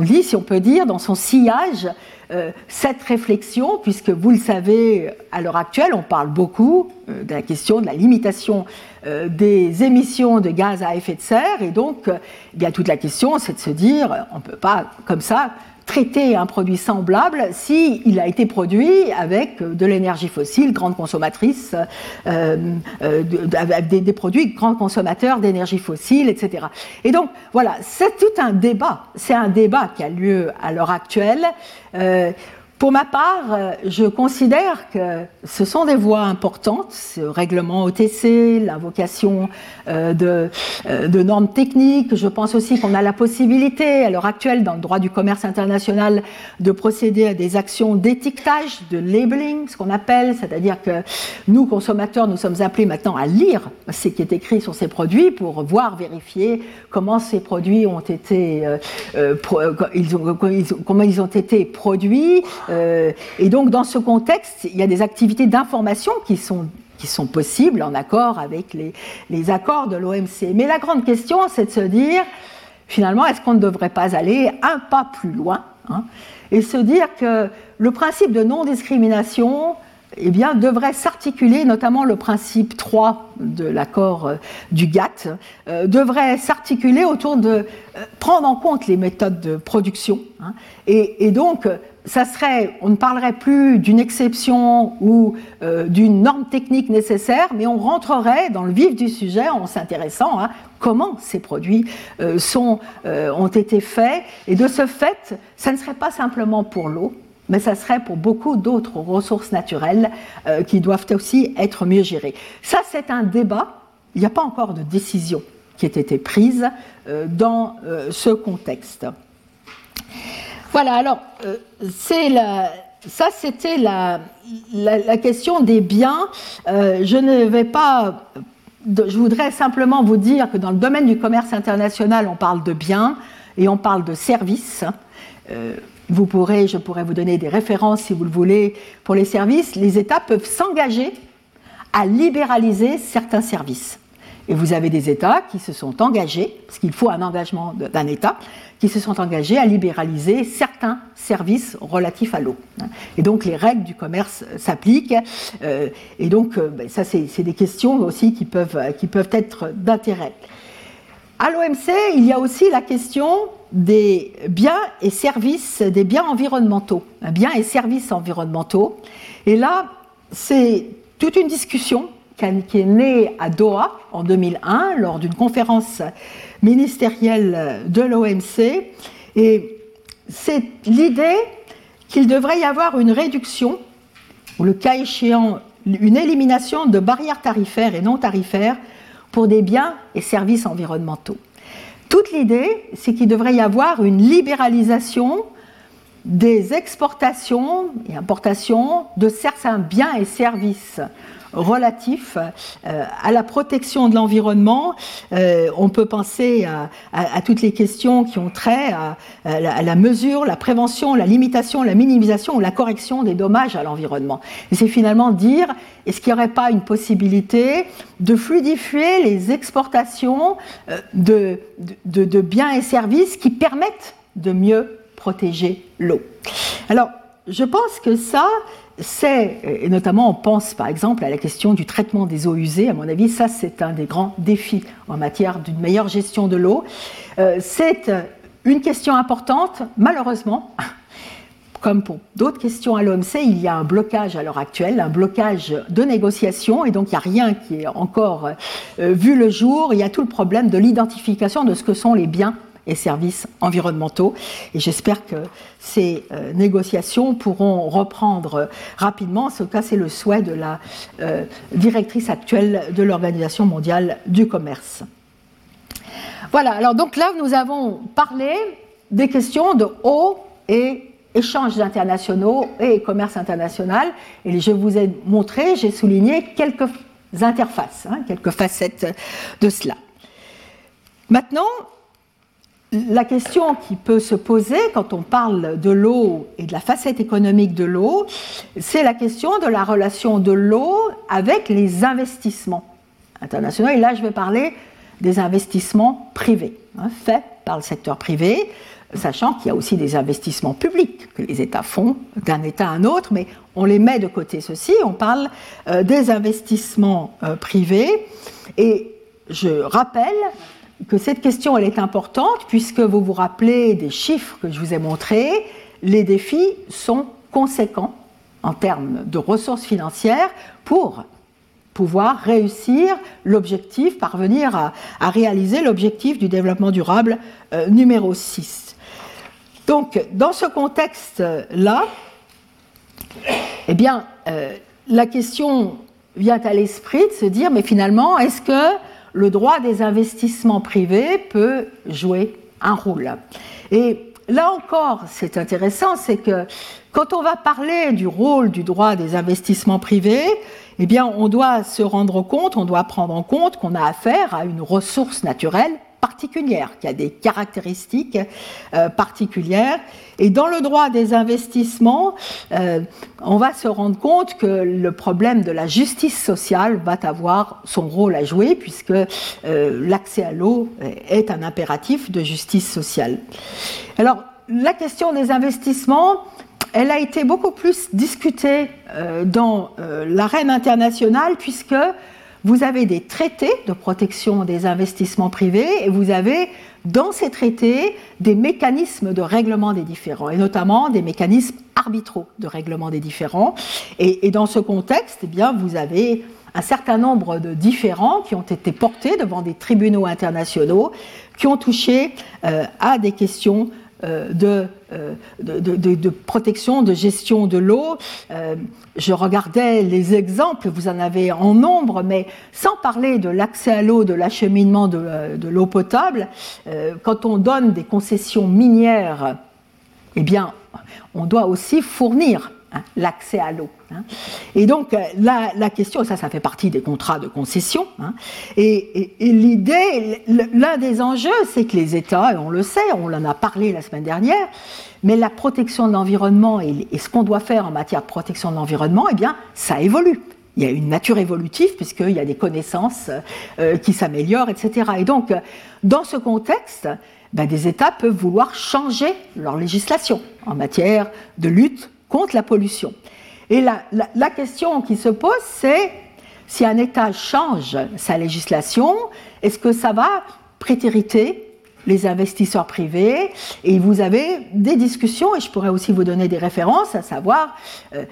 lit, si on peut dire, dans son sillage, euh, cette réflexion, puisque vous le savez, à l'heure actuelle, on parle beaucoup euh, de la question de la limitation euh, des émissions de gaz à effet de serre, et donc, bien, toute la question, c'est de se dire, on ne peut pas, comme ça, traiter un produit semblable s'il a été produit avec de l'énergie fossile, grande consommatrice, euh, euh des, des, produits grands consommateurs d'énergie fossile, etc. Et donc, voilà, c'est tout un débat. C'est un débat qui a lieu à l'heure actuelle. Euh, pour ma part, euh, je considère que ce sont des voies importantes, ce règlement OTC, l'invocation euh, de, euh, de, normes techniques. Je pense aussi qu'on a la possibilité, à l'heure actuelle, dans le droit du commerce international, de procéder à des actions d'étiquetage, de labeling, ce qu'on appelle, c'est-à-dire que nous, consommateurs, nous sommes appelés maintenant à lire ce qui est écrit sur ces produits pour voir, vérifier comment ces produits ont été, comment ils ont été produits et donc, dans ce contexte, il y a des activités d'information qui sont qui sont possibles en accord avec les, les accords de l'OMC. Mais la grande question, c'est de se dire, finalement, est-ce qu'on ne devrait pas aller un pas plus loin hein, et se dire que le principe de non-discrimination eh bien, devrait s'articuler, notamment le principe 3 de l'accord euh, du GATT, euh, devrait s'articuler autour de prendre en compte les méthodes de production. Hein, et, donc, ça serait, on ne parlerait plus d'une exception ou euh, d'une norme technique nécessaire, mais on rentrerait dans le vif du sujet en s'intéressant à comment ces produits euh, sont, euh, ont été faits. Et de ce fait, ça ne serait pas simplement pour l'eau, mais ça serait pour beaucoup d'autres ressources naturelles qui doivent aussi être mieux gérées. Ça, c'est un débat. Il n'y a pas encore de décision qui ait été prise dans ce contexte. Voilà, alors, c'est ça c'était la, la, question des biens. je ne vais pas je voudrais simplement vous dire que dans le domaine du commerce international, on parle de biens et on parle de services. Euh, vous pourrez, je pourrais vous donner des références si vous le voulez pour les services. Les États peuvent s'engager à libéraliser certains services. Et vous avez des États qui se sont engagés, parce qu'il faut un engagement d'un État, qui se sont engagés à libéraliser certains services relatifs à l'eau. Et donc les règles du commerce s'appliquent. Euh, et donc euh, ben, ça, c'est des questions aussi qui peuvent, qui peuvent être d'intérêt. À l'OMC, il y a aussi la question des biens et services, des biens environnementaux, biens et services environnementaux. Et là, c'est toute une discussion qui est née à Doha en 2001 lors d'une conférence ministérielle de l'OMC. Et c'est l'idée qu'il devrait y avoir une réduction, ou le cas échéant, une élimination de barrières tarifaires et non tarifaires pour des biens et services environnementaux. Toute l'idée, c'est qu'il devrait y avoir une libéralisation des exportations et importations de certains biens et services relatif euh, à la protection de l'environnement. Euh, on peut penser à, toutes les questions qui ont trait à, la, mesure, la prévention, la limitation, la minimisation ou la correction des dommages à l'environnement. C'est finalement dire, est-ce qu'il n'y aurait pas une possibilité de fluidifier les exportations euh, de biens et services qui permettent de mieux protéger l'eau. Alors, je pense que ça, c'est, et notamment on pense par exemple à la question du traitement des eaux usées, à mon avis, ça c'est un des grands défis en matière d'une meilleure gestion de l'eau. Euh, c'est une question importante, malheureusement. Comme pour d'autres questions à l'OMC, il y a un blocage à l'heure actuelle, un blocage de négociation, et donc il n'y a rien qui est encore euh, vu le jour. Il y a tout le problème de l'identification de ce que sont les biens et services environnementaux. Et j'espère que ces euh, négociations pourront reprendre rapidement. En ce cas, c'est le souhait de la euh, directrice actuelle de l'Organisation mondiale du commerce. Voilà, alors donc là, nous avons parlé des questions de eau et échanges internationaux et commerce international. Et je vous ai montré, j'ai souligné quelques interfaces, hein, quelques facettes de cela. Maintenant, la question qui peut se poser quand on parle de l'eau et de la facette économique de l'eau, c'est la question de la relation de l'eau avec les investissements internationaux. Et là, je vais parler des investissements privés, hein, faits par le secteur privé, sachant qu'il y a aussi des investissements publics que les États font d'un État à un autre, mais on les met de côté ceci, on parle euh, des investissements euh, privés. Et je rappelle que cette question est importante puisque vous vous rappelez des chiffres que je vous ai montrés, les défis sont conséquents en termes de ressources financières pour pouvoir réussir l'objectif, parvenir à, réaliser l'objectif du développement durable euh, numéro 6. Donc, dans ce contexte-là, eh bien, euh, la question vient à l'esprit de se dire, mais finalement, est-ce que le droit des investissements privés peut jouer un rôle. Et là encore, c'est intéressant, c'est que quand on va parler du rôle du droit des investissements privés, eh bien, on doit se rendre compte, on doit prendre en compte qu'on a affaire à une ressource naturelle particulière, qui a des caractéristiques euh, particulières. Et dans le droit des investissements, euh, on va se rendre compte que le problème de la justice sociale va avoir son rôle à jouer, puisque euh, l'accès à l'eau est un impératif de justice sociale. Alors, la question des investissements, elle a été beaucoup plus discutée dans l'arène internationale, puisque vous avez des traités de protection des investissements privés et vous avez dans ces traités des mécanismes de règlement des différends, et notamment des mécanismes arbitraux de règlement des différends. Et, dans ce contexte, eh vous avez un certain nombre de différends qui ont été portés devant des tribunaux internationaux qui ont touché euh, à des questions euh, euh, de, protection, de gestion de l'eau. Euh, je regardais les exemples, vous en avez en nombre, mais sans parler de l'accès à l'eau, de l'acheminement de, l'eau potable, quand on donne des concessions minières eh bien, on doit aussi fournir hein, l'accès à l'eau. Hein. Et donc, la, question, ça, ça fait partie des contrats de concession. Hein. et, l'idée, l'un des enjeux, c'est que les États, et on le sait, on en a parlé la semaine dernière, mais la protection de l'environnement et, ce qu'on doit faire en matière de protection de l'environnement, eh bien, ça évolue. Il y a une nature évolutive puisqu'il y a des connaissances euh, qui s'améliorent, etc. Et donc, dans ce contexte, ben, des États peuvent vouloir changer leur législation en matière de lutte contre la pollution. Et la, la question qui se pose, c'est si un État change sa législation, est-ce que ça va prétériter les investisseurs privés, et vous avez des discussions, et je pourrais aussi vous donner des références, à savoir euh,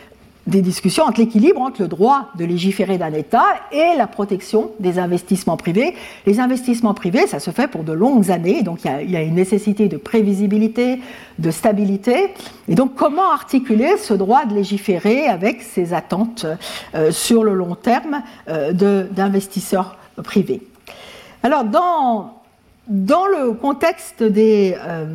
des discussions entre l'équilibre entre le droit de légiférer d'un État et la protection des investissements privés. Les investissements privés, ça se fait pour de longues années, donc il y a, une nécessité de prévisibilité, de stabilité. Et donc comment articuler ce droit de légiférer avec ces attentes euh, sur le long terme euh, d'investisseurs privés? Alors dans dans le contexte euh,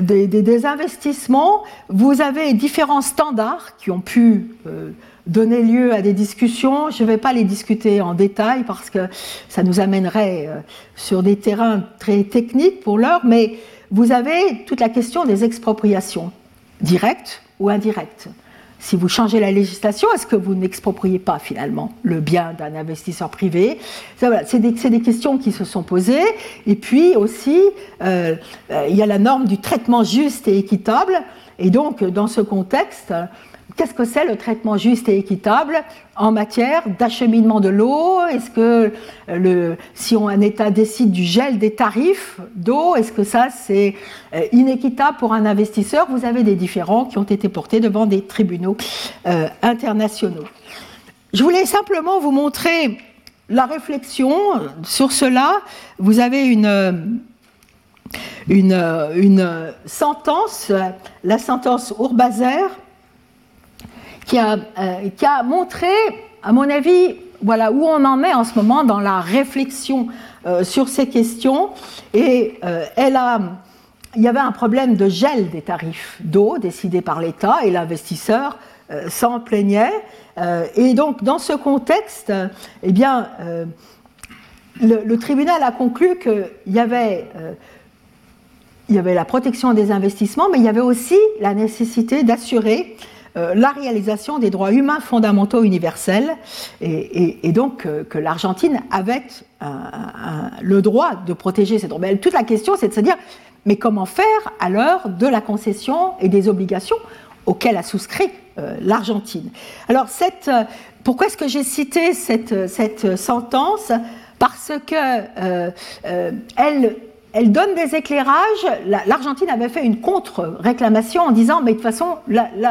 des, des, investissements, vous avez différents standards qui ont pu euh, donner lieu à des discussions. Je ne vais pas les discuter en détail parce que ça nous amènerait euh, sur des terrains très techniques pour l'heure, mais vous avez toute la question des expropriations, directes ou indirectes si vous changez la législation, est-ce que vous n'expropriez pas finalement le bien d'un investisseur privé? C'est des, questions qui se sont posées. Et puis aussi, euh, euh, il y a la norme du traitement juste et équitable. Et donc, dans ce contexte, Qu'est-ce que c'est le traitement juste et équitable en matière d'acheminement de l'eau? Est-ce que si un État décide du gel des tarifs d'eau, est-ce que ça c'est euh, inéquitable pour un investisseur? Vous avez des différends qui ont été portés devant des tribunaux euh, internationaux. Je voulais simplement vous montrer la réflexion sur cela. Vous avez une, une, une sentence, la sentence Urbazer, qui a, euh, qui a montré, à mon avis, voilà où on en est en ce moment dans la réflexion euh, sur ces questions. Et euh, elle a, il y avait un problème de gel des tarifs d'eau décidé par l'État et l'investisseur s'en plaignait. et donc, dans ce contexte, eh bien, le, tribunal a conclu qu'il y avait il y avait la protection des investissements, mais il y avait aussi la nécessité d'assurer la réalisation des droits humains fondamentaux universels et, donc euh, que l'Argentine avait le droit de protéger ces droits. Mais toute la question, c'est de se dire, mais comment faire l'heure de la concession et des obligations auxquelles a souscrit euh, l'Argentine? Alors, pourquoi est-ce que j'ai cité cette, cette sentence? Parce que elle elle donne des éclairages. L'Argentine avait fait une contre-réclamation en disant, mais de toute façon,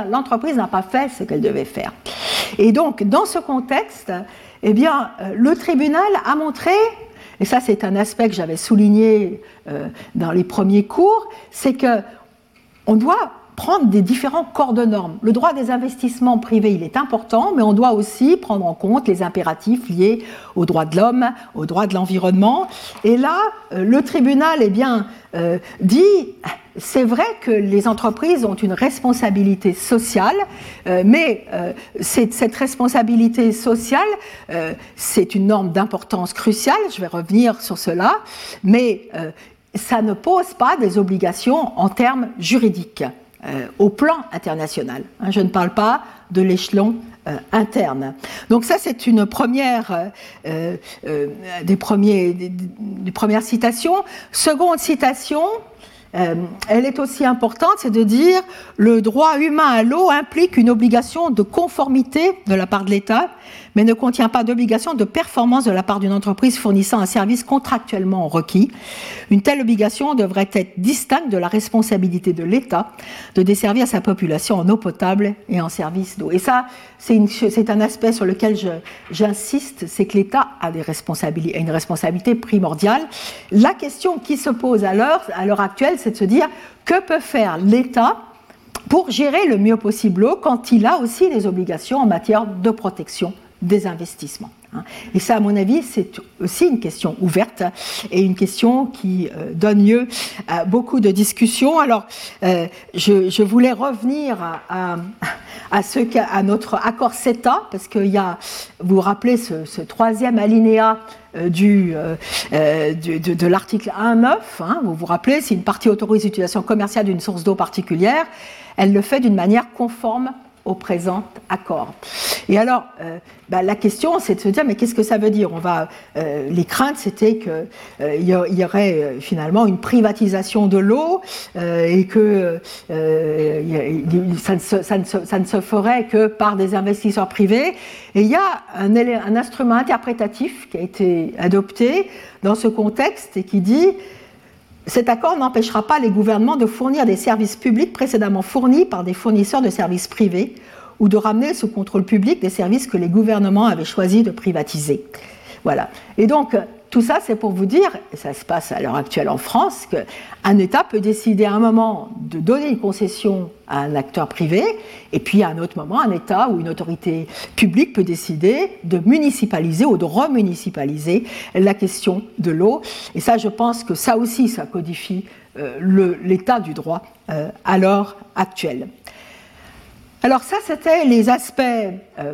l'entreprise n'a pas fait ce qu'elle devait faire. Et donc, dans ce contexte, eh euh, le tribunal a montré, et ça c'est un aspect que j'avais souligné euh, dans les premiers cours, c'est que on doit prendre des différents corps de normes. Le droit des investissements privés, il est important, mais on doit aussi prendre en compte les impératifs liés aux droits de l'homme, aux droits de l'environnement. Et là, euh, le tribunal eh bien, euh, dit, c'est vrai que les entreprises ont une responsabilité sociale, euh, mais cette responsabilité sociale, c'est une norme d'importance cruciale, je vais revenir sur cela, mais ça ne pose pas des obligations en termes juridiques. Euh, au plan international. Hein, je ne parle pas de l'échelon euh, interne. Donc ça, c'est une première euh, des, premières citations. Seconde citation, elle est aussi importante, c'est de dire le droit humain à l'eau implique une obligation de conformité de la part de l'État mais ne contient pas d'obligation de performance de la part d'une entreprise fournissant un service contractuellement requis. Une telle obligation devrait être distincte de la responsabilité de l'État de desservir sa population en eau potable et en service d'eau. Et ça, c'est un aspect sur lequel j'insiste, c'est que l'État a, a une responsabilité primordiale. La question qui se pose à l'heure actuelle, c'est de se dire que peut faire l'État pour gérer le mieux possible l'eau quand il a aussi des obligations en matière de protection des investissements. Hein. Et ça, à mon avis, c'est aussi une question ouverte et une question qui euh, donne lieu à beaucoup de discussions. Alors, euh, je, voulais revenir à, notre accord CETA, parce qu'il y a, vous vous rappelez, ce, troisième alinéa euh, de, l'article 1.9, hein, vous vous rappelez, si une partie autorise l'utilisation commerciale d'une source d'eau particulière, elle le fait d'une manière conforme au présent accord. Et alors, euh, bah, la question, c'est de se dire, mais qu'est-ce que ça veut dire? On va, euh, Les craintes, c'était qu'il euh, y, aurait finalement une privatisation de l'eau et que ça ne, se, ferait que par des investisseurs privés. Et il y a un instrument interprétatif qui a été adopté dans ce contexte et qui dit cet accord n'empêchera pas les gouvernements de fournir des services publics précédemment fournis par des fournisseurs de services privés ou de ramener sous contrôle public des services que les gouvernements avaient choisi de privatiser. Voilà. Et donc, tout ça, c'est pour vous dire, et ça se passe à l'heure actuelle en France, qu'un État peut décider à un moment de donner une concession à un acteur privé, et puis à un autre moment, un État ou une autorité publique peut décider de municipaliser ou de remunicipaliser la question de l'eau. Et ça, je pense que ça aussi, ça codifie euh, l'état du droit euh, à l'heure actuelle. Alors ça, c'était les aspects euh,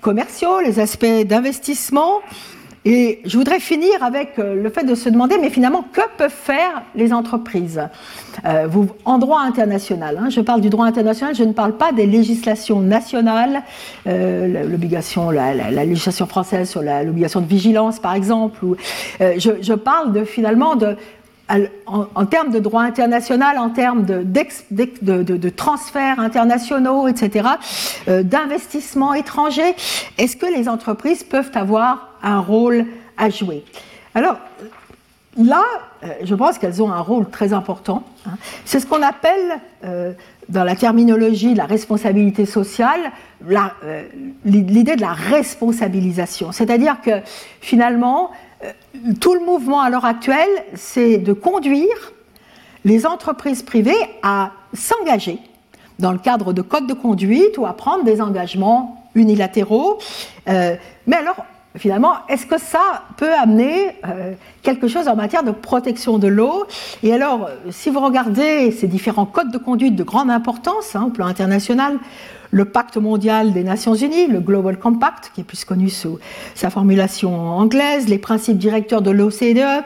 commerciaux, les aspects d'investissement. Et je voudrais finir avec euh, le fait de se demander, mais finalement, que peuvent faire les entreprises? Euh, vous, en droit international hein, Je parle du droit international, je ne parle pas des législations nationales, euh, l'obligation, la, législation française sur l'obligation de vigilance, par exemple. Je, parle finalement en, termes de droit international, en termes de, transferts internationaux, etc., d'investissements étrangers, est-ce que les entreprises peuvent avoir un rôle à jouer Alors, là, euh, je pense qu'elles ont un rôle très important. Hein. C'est ce qu'on appelle, euh, dans la terminologie de la responsabilité sociale, l'idée de la responsabilisation. C'est-à-dire que finalement, euh, tout le mouvement à l'heure actuelle, c'est de conduire les entreprises privées à s'engager dans le cadre de codes de conduite ou à prendre des engagements unilatéraux. Euh, mais alors, finalement, est-ce que ça peut amener euh, quelque chose en matière de protection de l'eau? Et alors, si vous regardez ces différents codes de conduite de grande importance hein, au plan international, le pacte mondial des Nations Unies, le Global Compact, qui est plus connu sous sa formulation anglaise, les principes directeurs de l'OCDE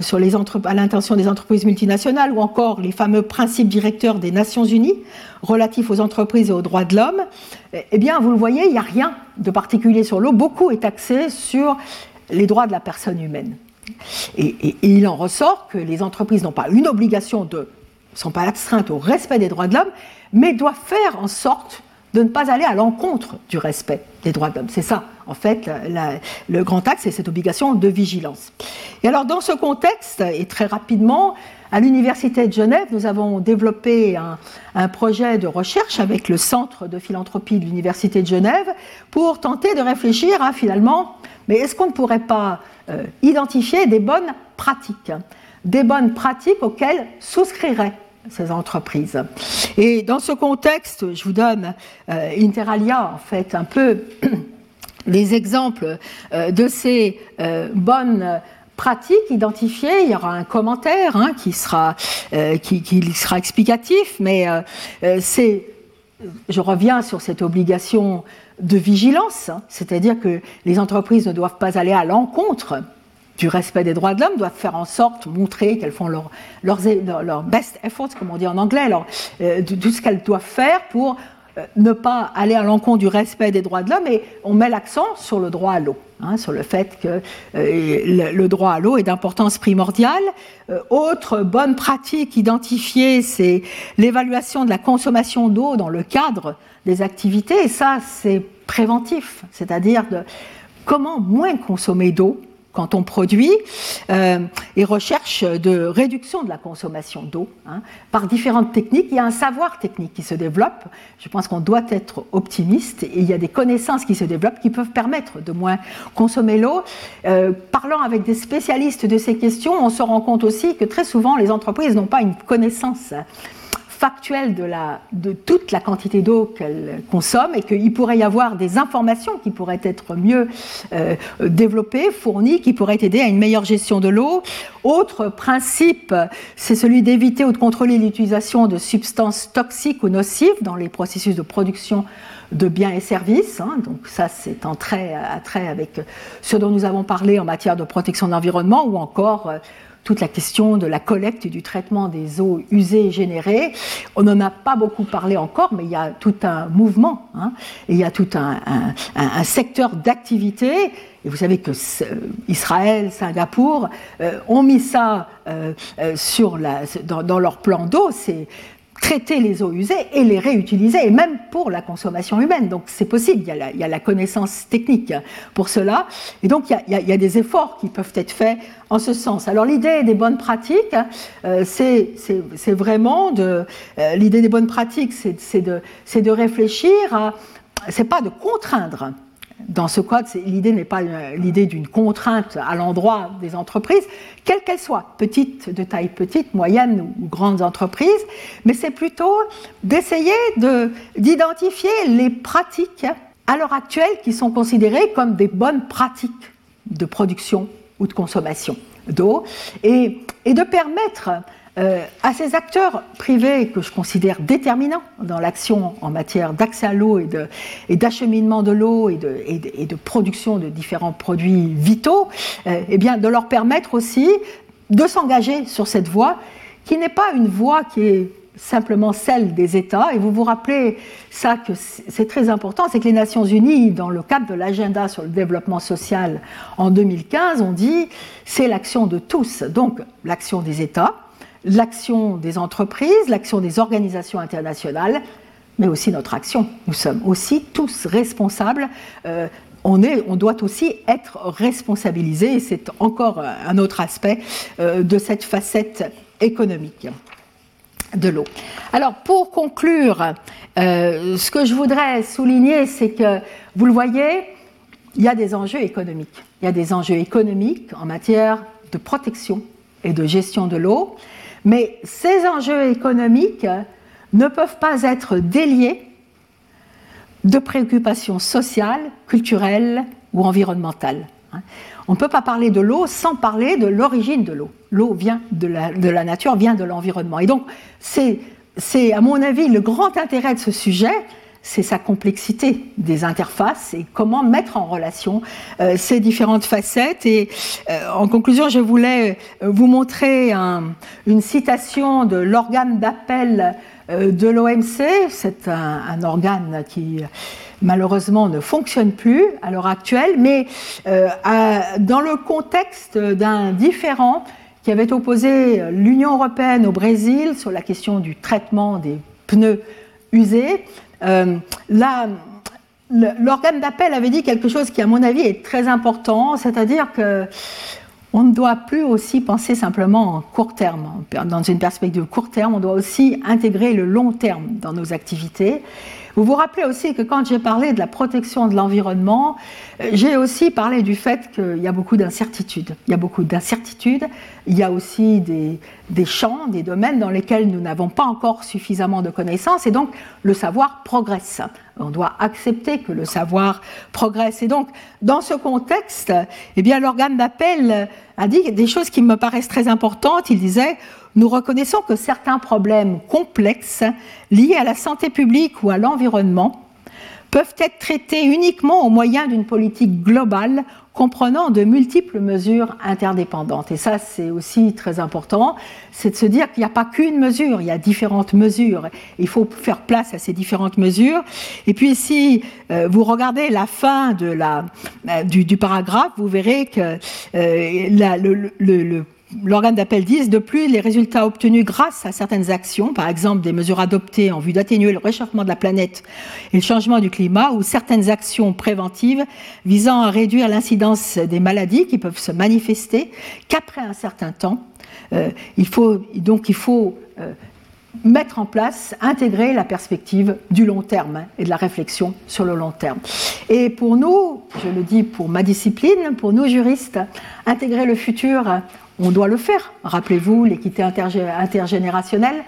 sur les à l'intention des entreprises multinationales, ou encore les fameux principes directeurs des Nations Unies relatifs aux entreprises et aux droits de l'homme, eh bien, vous le voyez, il n'y a rien de particulier sur l'eau. Beaucoup est axé sur les droits de la personne humaine. Et, et il en ressort que les entreprises n'ont pas une obligation de, sont pas astreintes au respect des droits de l'homme, mais doivent faire en sorte de ne pas aller à l'encontre du respect des droits de l'homme. C'est ça, en fait, le grand axe, c'est cette obligation de vigilance. Et alors, dans ce contexte, et très rapidement, à l'Université de Genève, nous avons développé un, projet de recherche avec le Centre de philanthropie de l'Université de Genève pour tenter de réfléchir à finalement, mais est-ce qu'on ne pourrait pas euh, identifier des bonnes pratiques Des bonnes pratiques auxquelles souscriraient ces entreprises. Et dans ce contexte, je vous donne euh, Interalia, en fait, un peu les exemples euh, de ces euh, bonnes pratiques identifiées. Il y aura un commentaire hein, qui, sera, qui, qui, sera explicatif, mais c'est, je reviens sur cette obligation de vigilance, hein, c'est-à-dire que les entreprises ne doivent pas aller à l'encontre du respect des droits de l'homme doivent faire en sorte, montrer qu'elles font leur, leur, best efforts, comme on dit en anglais, alors, euh, tout ce qu'elles doivent faire pour euh, ne pas aller à l'encontre du respect des droits de l'homme, et on met l'accent sur le droit à l'eau, hein, sur le fait que euh, le, droit à l'eau est d'importance primordiale. autre bonne pratique identifiée, c'est l'évaluation de la consommation d'eau dans le cadre des activités, et ça c'est préventif, c'est-à-dire de comment moins consommer d'eau quand on produit euh, et recherche de réduction de la consommation d'eau hein, par différentes techniques. Il y a un savoir technique qui se développe. Je pense qu'on doit être optimiste et il y a des connaissances qui se développent qui peuvent permettre de moins consommer l'eau. Euh, parlant avec des spécialistes de ces questions, on se rend compte aussi que très souvent les entreprises n'ont pas une connaissance la, de toute la quantité d'eau qu'elle consomme et qu'il pourrait y avoir des informations qui pourraient être mieux euh, développées, fournies, qui pourraient aider à une meilleure gestion de l'eau. Autre principe, c'est celui d'éviter ou de contrôler l'utilisation de substances toxiques ou nocives dans les processus de production de biens et services. Hein. donc ça, c'est en trait à trait avec ce dont nous avons parlé en matière de protection de l'environnement ou encore euh, toute la question de la collecte et du traitement des eaux usées et générées. On n'en a pas beaucoup parlé encore, mais il y a tout un mouvement, hein, il y a tout un, secteur d'activité. Et vous savez que Israël, Singapour euh, ont mis ça euh, la, dans, leur plan d'eau. Traiter les eaux usées et les réutiliser, et même pour la consommation humaine. Donc c'est possible, il y, a la, connaissance technique pour cela, et donc il y, a, des efforts qui peuvent être faits en ce sens. Alors l'idée des bonnes pratiques, euh, c'est vraiment de... Euh, l'idée des bonnes pratiques, c'est de, de réfléchir à... C'est pas de contraindre, dans ce code, l'idée n'est pas l'idée d'une contrainte à l'endroit des entreprises, quelles qu'elles soient, petites, de taille petite, moyenne ou grandes entreprises, mais c'est plutôt d'essayer d'identifier les pratiques à l'heure actuelle qui sont considérées comme des bonnes pratiques de production ou de consommation d'eau et, de permettre euh, à ces acteurs privés que je considère déterminants dans l'action en matière d'accès à l'eau et d'acheminement de, l'eau et de, production de différents produits vitaux, euh, eh bien, de leur permettre aussi de s'engager sur cette voie qui n'est pas une voie qui est simplement celle des États. Et vous vous rappelez ça que c'est très important, c'est que les Nations Unies, dans le cadre de l'agenda sur le développement social en 2015, ont dit c'est l'action de tous, donc l'action des États, l'action des entreprises, l'action des organisations internationales, mais aussi notre action. Nous sommes aussi tous responsables. Euh, on, est, on, doit aussi être responsabilisés, et c'est encore un autre aspect euh, de cette facette économique de l'eau. Alors pour conclure, euh, ce que je voudrais souligner, c'est que, vous le voyez, il y a des enjeux économiques. Il y a des enjeux économiques en matière de protection et de gestion de l'eau. Mais ces enjeux économiques ne peuvent pas être déliés de préoccupations sociales, culturelles ou environnementales. On ne peut pas parler de l'eau sans parler de l'origine de l'eau. L'eau vient de la, nature, vient de l'environnement. Et donc, c'est, à mon avis, le grand intérêt de ce sujet, c'est sa complexité des interfaces et comment mettre en relation euh, ces différentes facettes. Et euh, en conclusion, je voulais euh, vous montrer une citation de l'organe d'appel de l'OMC. C'est un, organe qui malheureusement ne fonctionne plus à l'heure actuelle, mais dans le contexte d'un différent qui avait opposé l'Union européenne au Brésil sur la question du traitement des pneus usés. Euh, l'organe d'appel avait dit quelque chose qui, à mon avis, est très important, c'est-à-dire que on ne doit plus aussi penser simplement en court terme. Dans une perspective court terme, on doit aussi intégrer le long terme dans nos activités. Vous vous rappelez aussi que quand j'ai parlé de la protection de l'environnement, euh, j'ai aussi parlé du fait qu'il y a beaucoup d'incertitudes. Il y a beaucoup d'incertitudes. Il y a aussi des, des, champs, des domaines dans lesquels nous n'avons pas encore suffisamment de connaissances et donc le savoir progresse. On doit accepter que le savoir progresse. Et donc, dans ce contexte, eh l'organe d'appel a dit des choses qui me paraissent très importantes. Il disait nous reconnaissons que certains problèmes complexes liés à la santé publique ou à l'environnement peuvent être traités uniquement au moyen d'une politique globale comprenant de multiples mesures interdépendantes. Et ça, c'est aussi très important, c'est de se dire qu'il n'y a pas qu'une mesure, il y a différentes mesures. Il faut faire place à ces différentes mesures. Et puis si euh, vous regardez la fin de la, euh, du, paragraphe, vous verrez que euh, le l'organe d'appel dit, de plus, les résultats obtenus grâce à certaines actions, par exemple des mesures adoptées en vue d'atténuer le réchauffement de la planète et le changement du climat, ou certaines actions préventives visant à réduire l'incidence des maladies qui peuvent se manifester qu'après un certain temps. Euh, il faut, donc il faut euh, mettre en place, intégrer la perspective du long terme et de la réflexion sur le long terme. Et pour nous, je le dis pour ma discipline, pour nous juristes, intégrer le futur on doit le faire. Rappelez-vous l'équité intergénérationnelle,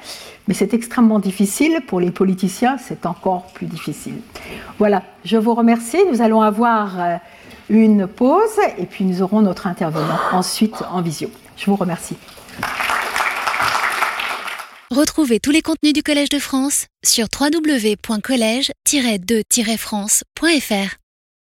mais c'est extrêmement difficile. Pour les politiciens, c'est encore plus difficile. Voilà, je vous remercie. Nous allons avoir euh, une pause et puis nous aurons notre intervenant ensuite en visio. Je vous remercie. Retrouvez tous les contenus du Collège de France sur www.colège-2-france.fr.